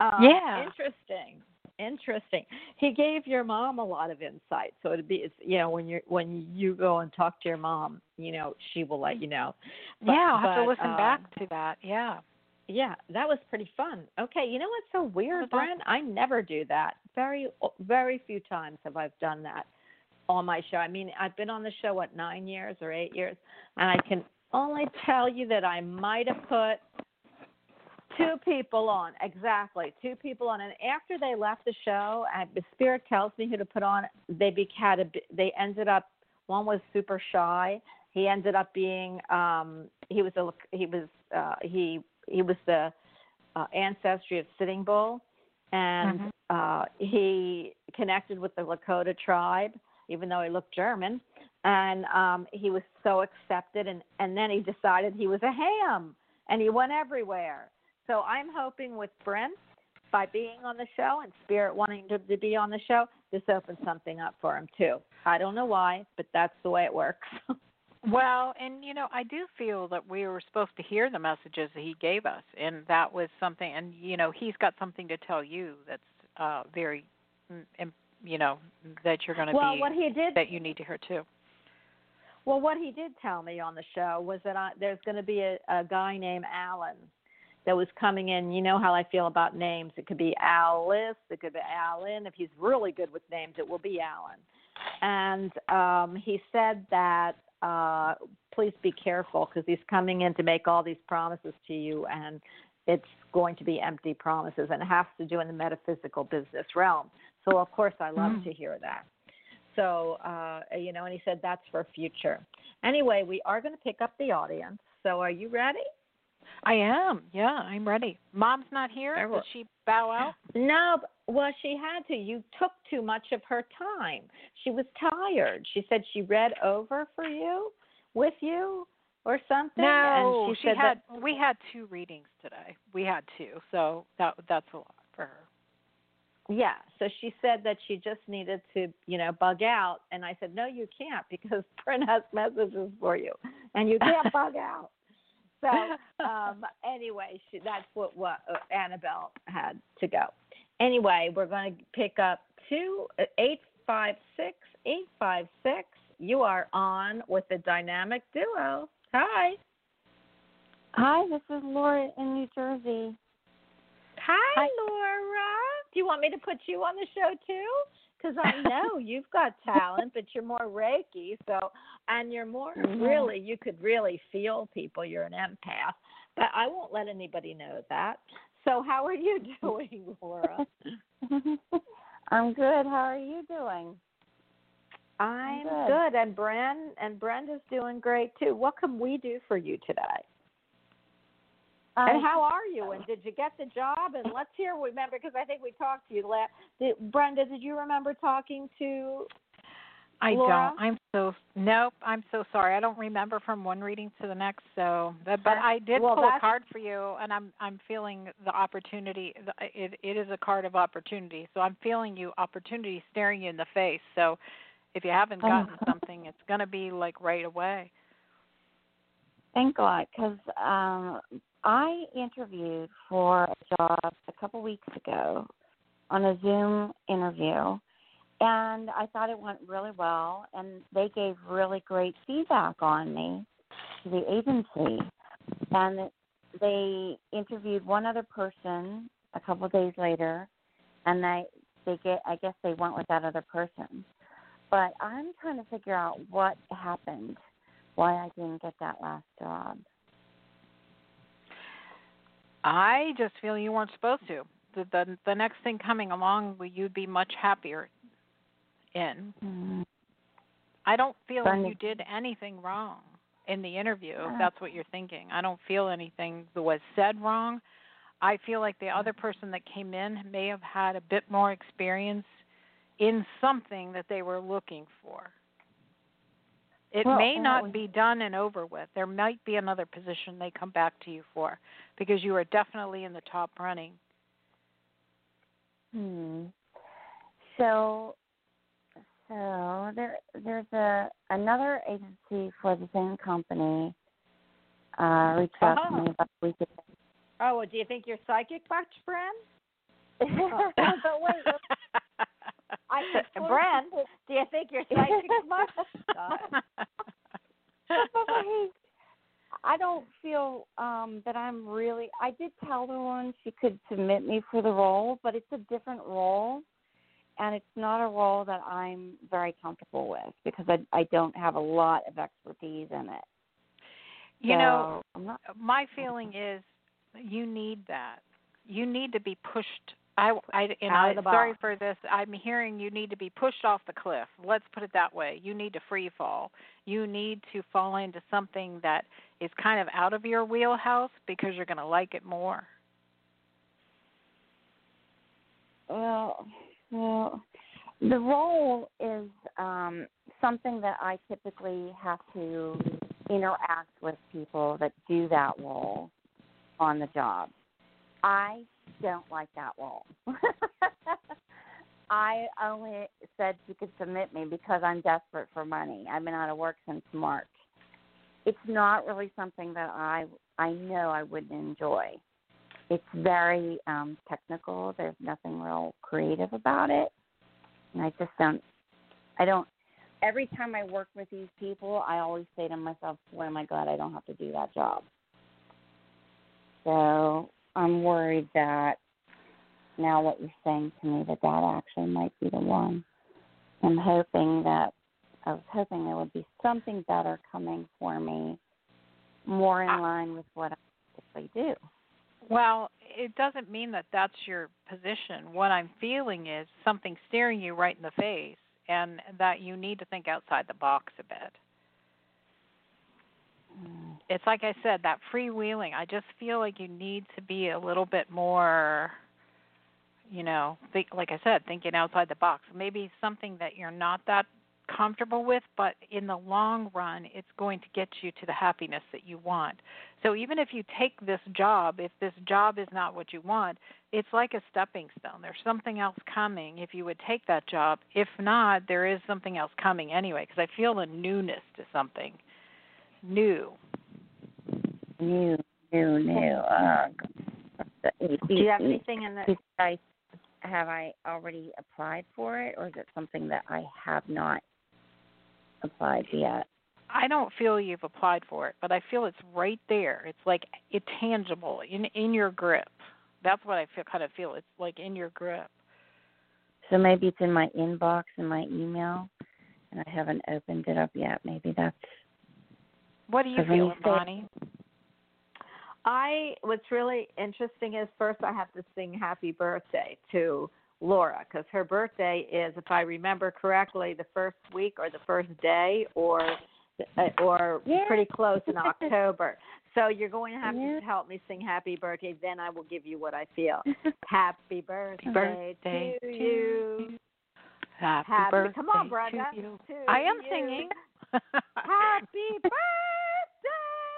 Um, Yeah. Interesting. Interesting. He gave your mom a lot of insight. So it'd be it's you know, when you when you go and talk to your mom, you know, she will let you know. But- yeah, I'll have to listen um, back to that. Yeah. yeah, that was pretty fun. Okay, you know what's so weird. Brent? I never do that. Very, very few times have I done that on my show. I mean, I've been on the show what nine years or eight years, and I can only tell you that I might have put two people on exactly two people on. And after they left the show the spirit tells me who to put on they became a, they ended up one was super shy. He ended up being um he was a he was uh he he was the uh, ancestry of sitting bull. And Mhm. uh he connected with the lakota tribe even though he looked german and um he was so accepted and and then he decided he was a ham and he went everywhere so i'm hoping with brent by being on the show and spirit wanting to, to be on the show this opens something up for him too i don't know why but that's the way it works Well, and you know, I do feel that we were supposed to hear the messages that he gave us, and that was something. And you know, he's got something to tell you that's uh very, mm, you know, that you're going to well be what he did that you need to hear too. Well, what he did tell me on the show was that I, there's going to be a, a guy named Alan that was coming in. You know how I feel about names. It could be Alice, it could be Alan. If he's really good with names, it will be Alan. And um, he said that uh, please be careful because he's coming in to make all these promises to you, and it's going to be empty promises, and it has to do in the metaphysical business realm. So, of course, I love Mm. to hear that. So, uh, you know, and he said that's for future. Anyway, we are going to pick up the audience. So, are you ready? I am. Yeah, I'm ready. Mom's not here. Will- Did she bow out? No, well, she had to. You took too much of her time. She was tired. She said she read over for you, with you, or something. No, and she, she said had. That, We had two readings today. We had two, so that that's a lot for her. Yeah. So she said that she just needed to, you know, bug out. And I said, no, you can't because Bryn has messages for you, and you can't bug out. So um, anyway, she, that's what what uh, Annabelle had to go. Anyway, we're going to pick up two uh, eight five six eight five six. You are on with the dynamic duo. Hi. Hi, this is Laura in New Jersey. Hi, Laura. Do you want me to put you on the show too? Because I know you've got talent, but you're more Reiki, so and you're more Mhm. really you could really feel people. You're an empath, but I won't let anybody know that. So how are you doing, Laura? I'm good. How are you doing? I'm good. good, and Bren and Brenda's doing great too. What can we do for you today? And Um, how are you? And did you get the job? And let's hear. Remember, because I think we talked to you last. Did, Brenda, did you remember talking to? I Laura? don't. I'm so nope. I'm so sorry. I don't remember from one reading to the next. So, but, but I did Well, pull a card for you, and I'm I'm feeling the opportunity. the- It it is a card of opportunity. So I'm feeling you opportunity staring you in the face. So, if you haven't Oh. gotten something, it's gonna be like right away. Thank God, because um, I interviewed for a job a couple weeks ago on a Zoom interview, and I thought it went really well. And they gave really great feedback on me to the agency, and they interviewed one other person a couple of days later, and they they get I guess they went with that other person. But I'm trying to figure out what happened, why I didn't get that last job. I just feel you weren't supposed to. The the, the next thing coming along, you'd be much happier in. Mm-hmm. I don't feel like you did anything wrong in the interview. If that's what you're thinking, I don't feel anything that was said wrong. I feel like the other person that came in may have had a bit more experience in something that they were looking for. It well, may not be done and over with. There might be another position they come back to you for because you are definitely in the top running. Hmm. So, so there, there's a another agency for the same company uh, reached out to me about a week ago. Oh, well, do you think you're psychic, much, Bren? but wait, I, Bren, do you think you're psychic much? I don't feel um that I'm really I did tell the one she could submit me for the role, but it's a different role and it's not a role that I'm very comfortable with because I I don't have a lot of expertise in it. You so, know, not, my feeling is you need that. You need to be pushed I, I and I sorry for this. I'm hearing you need to be pushed off the cliff. Let's put it that way. You need to free fall. You need to fall into something that is kind of out of your wheelhouse because you're going to like it more. Well, well, the role is um, something that I typically have to interact with people that do that role on the job. I don't like that role. I only said she could submit me because I'm desperate for money. I've been out of work since March. It's not really something that I I know I wouldn't enjoy. It's very um technical. There's nothing real creative about it. And I just don't I don't every time I work with these people, I always say to myself, "Boy, I God, I don't have to do that job." So I'm worried that now what you're saying to me that that actually might be the one. I'm hoping that I was hoping there would be something better coming for me, more in line with what I typically do. Well, it doesn't mean that that's your position. What I'm feeling is something staring you right in the face, and that you need to think outside the box a bit. It's like I said, that freewheeling. I just feel like you need to be a little bit more, you know, think, like I said, thinking outside the box. Maybe something that you're not that comfortable with, but in the long run, it's going to get you to the happiness that you want. So even if you take this job, if this job is not what you want, it's like a stepping stone. There's something else coming if you would take that job. If not, there is something else coming anyway, because I feel a newness to something new. New, new, new. Uh, Do you have anything in the? I, have I already applied for it, or is it something that I have not applied yet? I don't feel you've applied for it, but I feel it's right there. It's like it's tangible in in your grip. That's what I feel kind of feel. It's like in your grip. So maybe it's in my inbox in my email, and I haven't opened it up yet. Maybe that's what do you feel, Bonnie? I what's really interesting is first I have to sing happy birthday to Laura because her birthday is, if I remember correctly, the first week or the first day or uh, or yeah. pretty close in October. So you're going to have yeah. to help me sing happy birthday. Then I will give you what I feel. happy birthday, birthday to, you. Happy, happy birthday come on, Brenda. To you. To I am you. singing. happy birthday,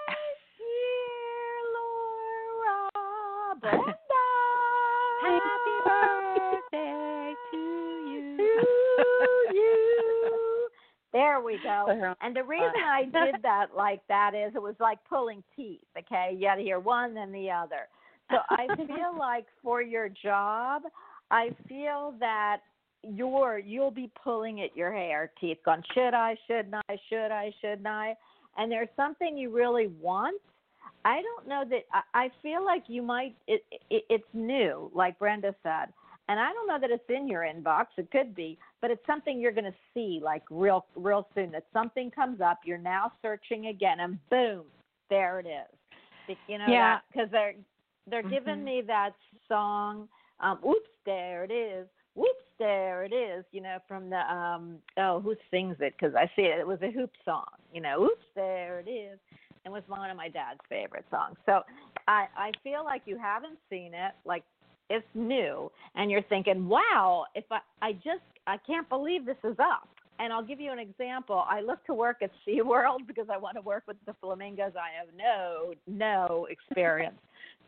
dear Laura Brenda. Happy birthday to you. To you. There we go. And the reason I did that like that is it was like pulling teeth. Okay, you got to hear one then the other. So I feel like for your job, I feel that you're you'll be pulling at your hair, teeth going, should I, shouldn't I, should I, shouldn't I? And there's something you really want. I don't know that I, I feel like you might. It, it it's new, like Brenda said, and I don't know that it's in your inbox. It could be, but it's something you're going to see like real real soon. That something comes up. You're now searching again, and boom, there it is. You know, Yeah. because they're they're giving Mhm. me that song. Um, oops, there it is. Whoops, there it is. You know, from the um oh, who sings it? Because I see it. It was a hoop song. You know, oops, there it is. It was one of my dad's favorite songs. So I I feel like you haven't seen it. Like it's new, and you're thinking, wow, if I I just I can't believe this is up. And I'll give you an example. I look to work at SeaWorld because I want to work with the flamingos. I have no no experience.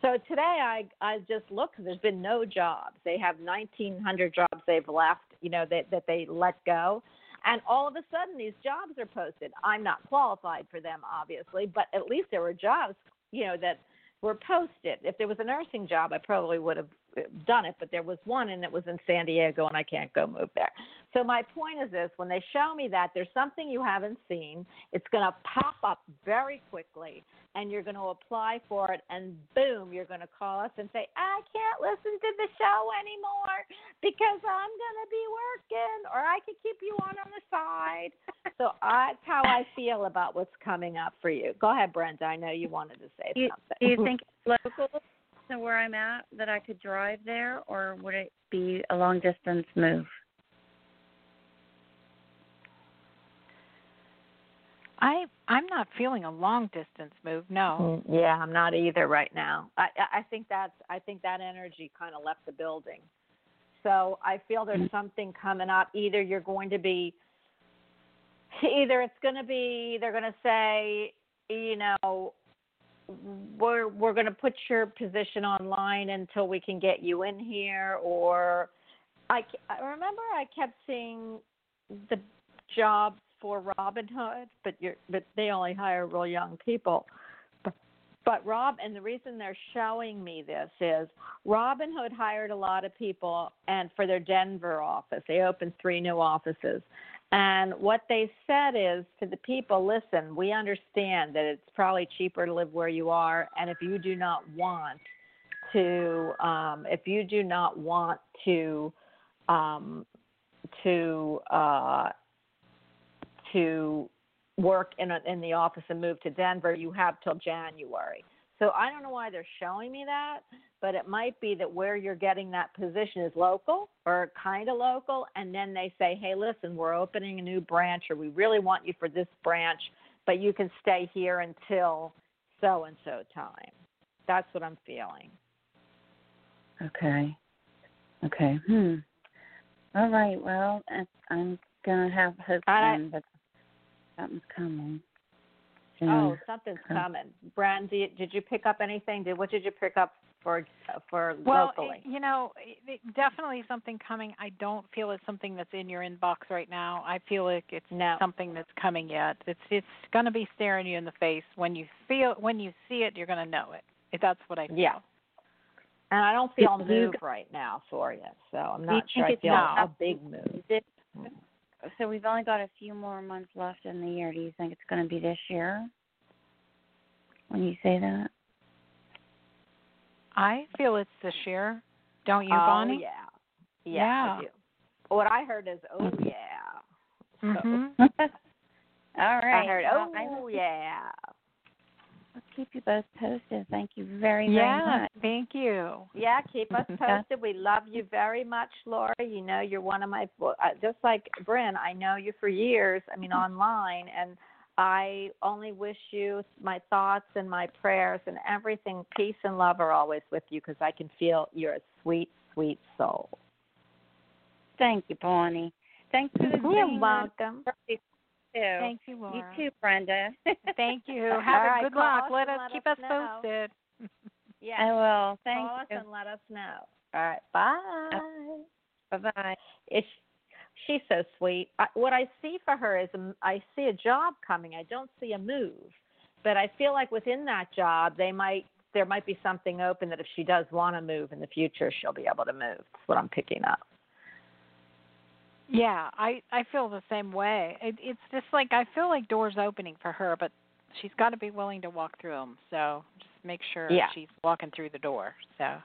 So today I I just looked. There's been no jobs. They have 1,900 jobs they've left. You know that that they let go, and all of a sudden these jobs are posted. I'm not qualified for them, obviously, but at least there were jobs. You know that were posted. If there was a nursing job, I probably would have uh, done it, but there was one and it was in San Diego and I can't go move there. So my point is this, when they show me that there's something you haven't seen, it's going to pop up very quickly and you're going to apply for it and boom, you're going to call us and say, "I can't listen to the show anymore because I'm going to be working or I could keep you on on the side." so that's how I feel about what's coming up for you. Go ahead, Brenda. I know you wanted to say Do something. do you think local to where I'm at that I could drive there, or would it be a long distance move? I I'm not feeling a long distance move. No. Mm, Yeah, I'm not either right now. I I think that's I think that energy kind of left the building. So I feel there's something coming up. Either you're going to be either it's going to be they're going to say, you know, we're we're going to put your position online until we can get you in here or I, c- I remember I kept seeing the jobs for Robinhood, but you're but they only hire real young people. But, but Rob, and the reason they're showing me this is Robinhood hired a lot of people, and for their Denver office, they opened three new offices. And what they said is to the people, listen, we understand that it's probably cheaper to live where you are, and if you do not want to, um, if you do not want to, um, to uh, to work in a, in the office and move to Denver, you have till January. So I don't know why they're showing me that, but it might be that where you're getting that position is local or kind of local, and then they say, hey, listen, we're opening a new branch, or we really want you for this branch, but you can stay here until so and so time. That's what I'm feeling. Okay. Okay. Hmm. All right. Well, I'm gonna have hope I- then, but something's coming. Oh, something's Okay. coming. Brand, did you, did you pick up anything? Did what did you pick up for uh, for Well, locally? Eh, you know, it- it- definitely something coming. I don't feel it's something that's in your inbox right now. I feel like it's No. something that's coming yet. It's it's going to be staring you in the face when you feel when you see it. You're going to know it. If That's what I feel. Yeah. And I don't feel Do you move right now for you, so I'm not sure I think it's feel No. a big move. Hmm. Did- So we've only got a few more months left in the year. Do you think it's going to be this year? When you say that, I feel it's this year. Don't you, oh Bonnie? yeah, yeah, I Yeah. do. What I heard is, oh yeah. So, Mhm. all right. I heard, well, oh will yeah. I'll keep you both posted. Thank you very, very Yeah. much. Thank you. Yeah, keep us posted. We love you very much, Laura. You know, you're one of my, uh, just like Bryn, I know you for years, I mean, online, and I only wish you my thoughts and my prayers and everything. Peace and love are always with you because I can feel you're a sweet, sweet soul. Thank you, Bonnie. Thanks for the You're singing welcome. Birthday, too. Thank you, Laura. You too, Brenda. Thank you. Have right, a good call luck. Let us let keep us us know. posted. Yeah. I will. Thank Call us you. and let us know. All right. Bye. Bye bye. It's she's so sweet. I, what I see for her is a, I see a job coming. I don't see a move, but I feel like within that job they might there might be something open that if she does want to move in the future, she'll be able to move. That's what I'm picking up. Yeah, I I feel the same way. It, it's just like I feel like doors opening for her, but she's got to be willing to walk through them. So just make sure Yeah. she's walking through the door. So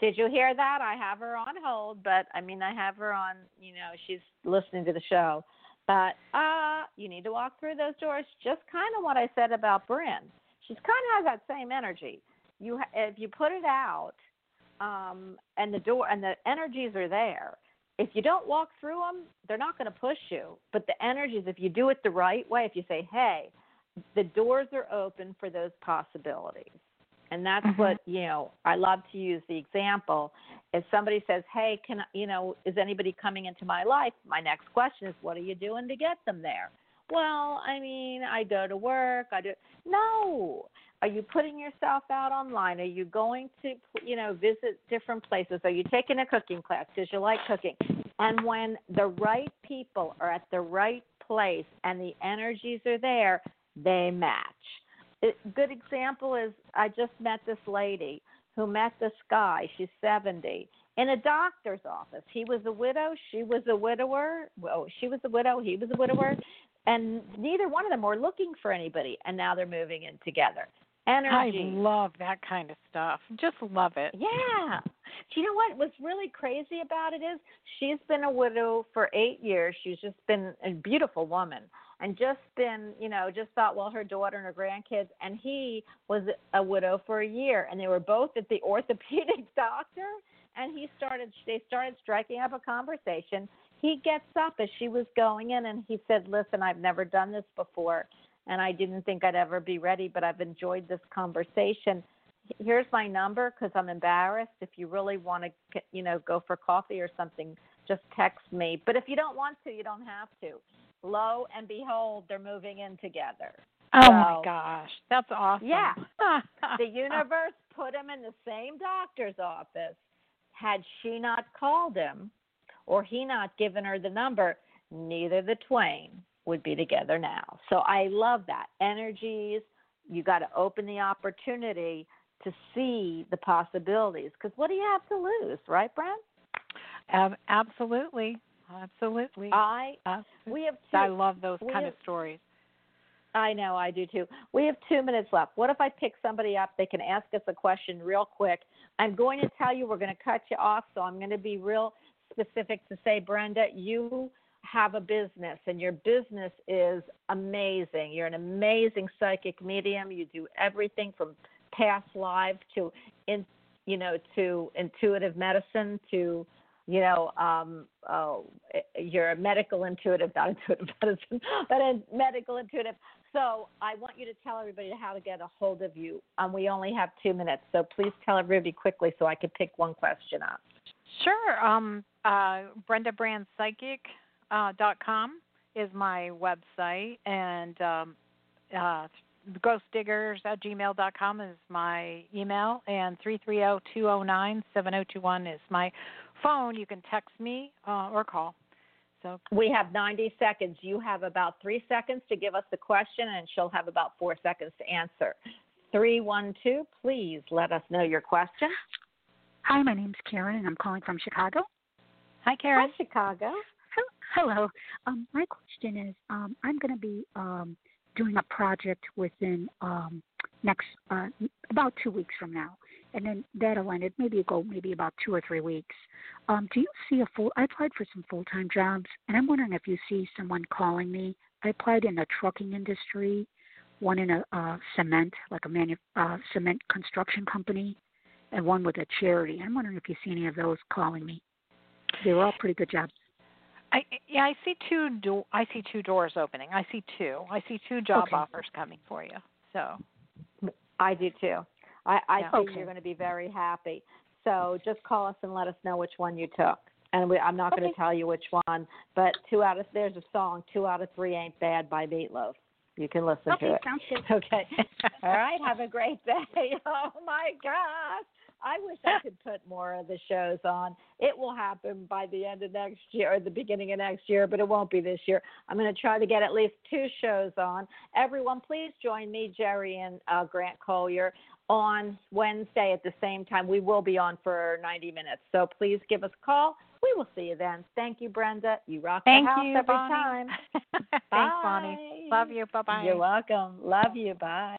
Did you hear that? I have her on hold, but I mean, I have her on. You know, she's listening to the show. But uh, you need to walk through those doors. Just kind of what I said about Bryn. She's kind of has that same energy. You, if you put it out, um, and the door and the energies are there. If you don't walk through them, they're not going to push you. But the energies, if you do it the right way, if you say, "Hey," the doors are open for those possibilities. And that's Mhm. what, you know, I love to use the example. If somebody says, Hey, can you know, is anybody coming into my life? My next question is, What are you doing to get them there? Well, I mean, I go to work. I do. No. Are you putting yourself out online? Are you going to, you know, visit different places? Are you taking a cooking class because you like cooking? And when the right people are at the right place and the energies are there, they match. A good example is I just met this lady who met this guy. She's 70 in a doctor's office. He was a widow. She was a widower. Well, she was a widow. He was a widower. And neither one of them were looking for anybody. And now they're moving in together. Energy. I love that kind of stuff. Just love it. Yeah. Do you know what was really crazy about it is she's been a widow for eight years. She's just been a beautiful woman and just been, you know, just thought, well, her daughter and her grandkids. And he was a widow for a year, and they were both at the orthopedic doctor. And he started, they started striking up a conversation. He gets up as she was going in, and he said, "Listen, I've never done this before." And I didn't think I'd ever be ready, but I've enjoyed this conversation here's my number because I'm embarrassed. If you really want to, you know, go for coffee or something, just text me. But if you don't want to, you don't have to. Lo and behold, they're moving in together. Oh my gosh, that's awesome. Yeah. The universe put him in the same doctor's office. Had she not called him or he not given her the number, neither the twain would be together now. So I love that. Energies, you got to open the opportunity to see the possibilities. Because what do you have to lose, right, Brent? Ab- absolutely, absolutely. I Absolutely. we have two. I love those kind have- of stories. I know, I do too. We have two minutes left. What if I pick somebody up? They can ask us a question real quick. I'm going to tell you we're going to cut you off, so I'm going to be real specific to say, Brenda, you have a business, and your business is amazing. You're an amazing psychic medium. You do everything from past lives to, in, you know, to intuitive medicine to you know, um, oh, you're a medical intuitive, not intuitive medicine, but a medical intuitive. So I want you to tell everybody how to get a hold of you. Um, we only have two minutes, so please tell everybody quickly so I can pick one question up. Sure. Um, uh, BrendaBrandPsychic uh, is my website, and um, uh, ghostdiggers at gmail dot com is my email, and 330-209-7021 is my phone. You can text me uh, or call. So We have 90 seconds. You have about three seconds to give us the question, and she'll have about four seconds to answer. 312, please let us know your question. Hi, my name's Karen, and I'm calling from Chicago. Hi, Karen. Hi, Chicago. Hel- Hello. Um, my question is, um, I'm going to be um, doing a project within um, next uh, about two weeks from now, and then that'll end. It maybe go maybe about two or three weeks. Um, do you see a full? I applied for some full time jobs, and I'm wondering if you see someone calling me. I applied in the trucking industry, one in a uh, cement, like a manu- uh, cement construction company, and one with a charity. I'm wondering if you see any of those calling me. They were all pretty good jobs. I yeah, I see two do- I see two doors opening. I see two. I see two job Okay. offers coming for you. So I do too. I, I Yeah. think Okay. you're going to be very happy. So just call us and let us know which one you took. And we, I'm not going to tell you which one, but two out of there's a song, two out of three ain't bad by Meat Loaf. You can listen Okay, to it. sounds good. Okay. All right. Have a great day. Oh my gosh. I wish I could put more of the shows on. It will happen by the end of next year or the beginning of next year, but it won't be this year. I'm going to try to get at least two shows on. Everyone, please join me, Jerry, and uh, Grant Collier on Wednesday at the same time. We will be on for 90 minutes. So please give us a call We will see you then. Thank you, Brenda. You rock Thank the house you, every Bonnie. time. Thanks, Bonnie. Love you. Bye bye. You're welcome. Love you. Bye.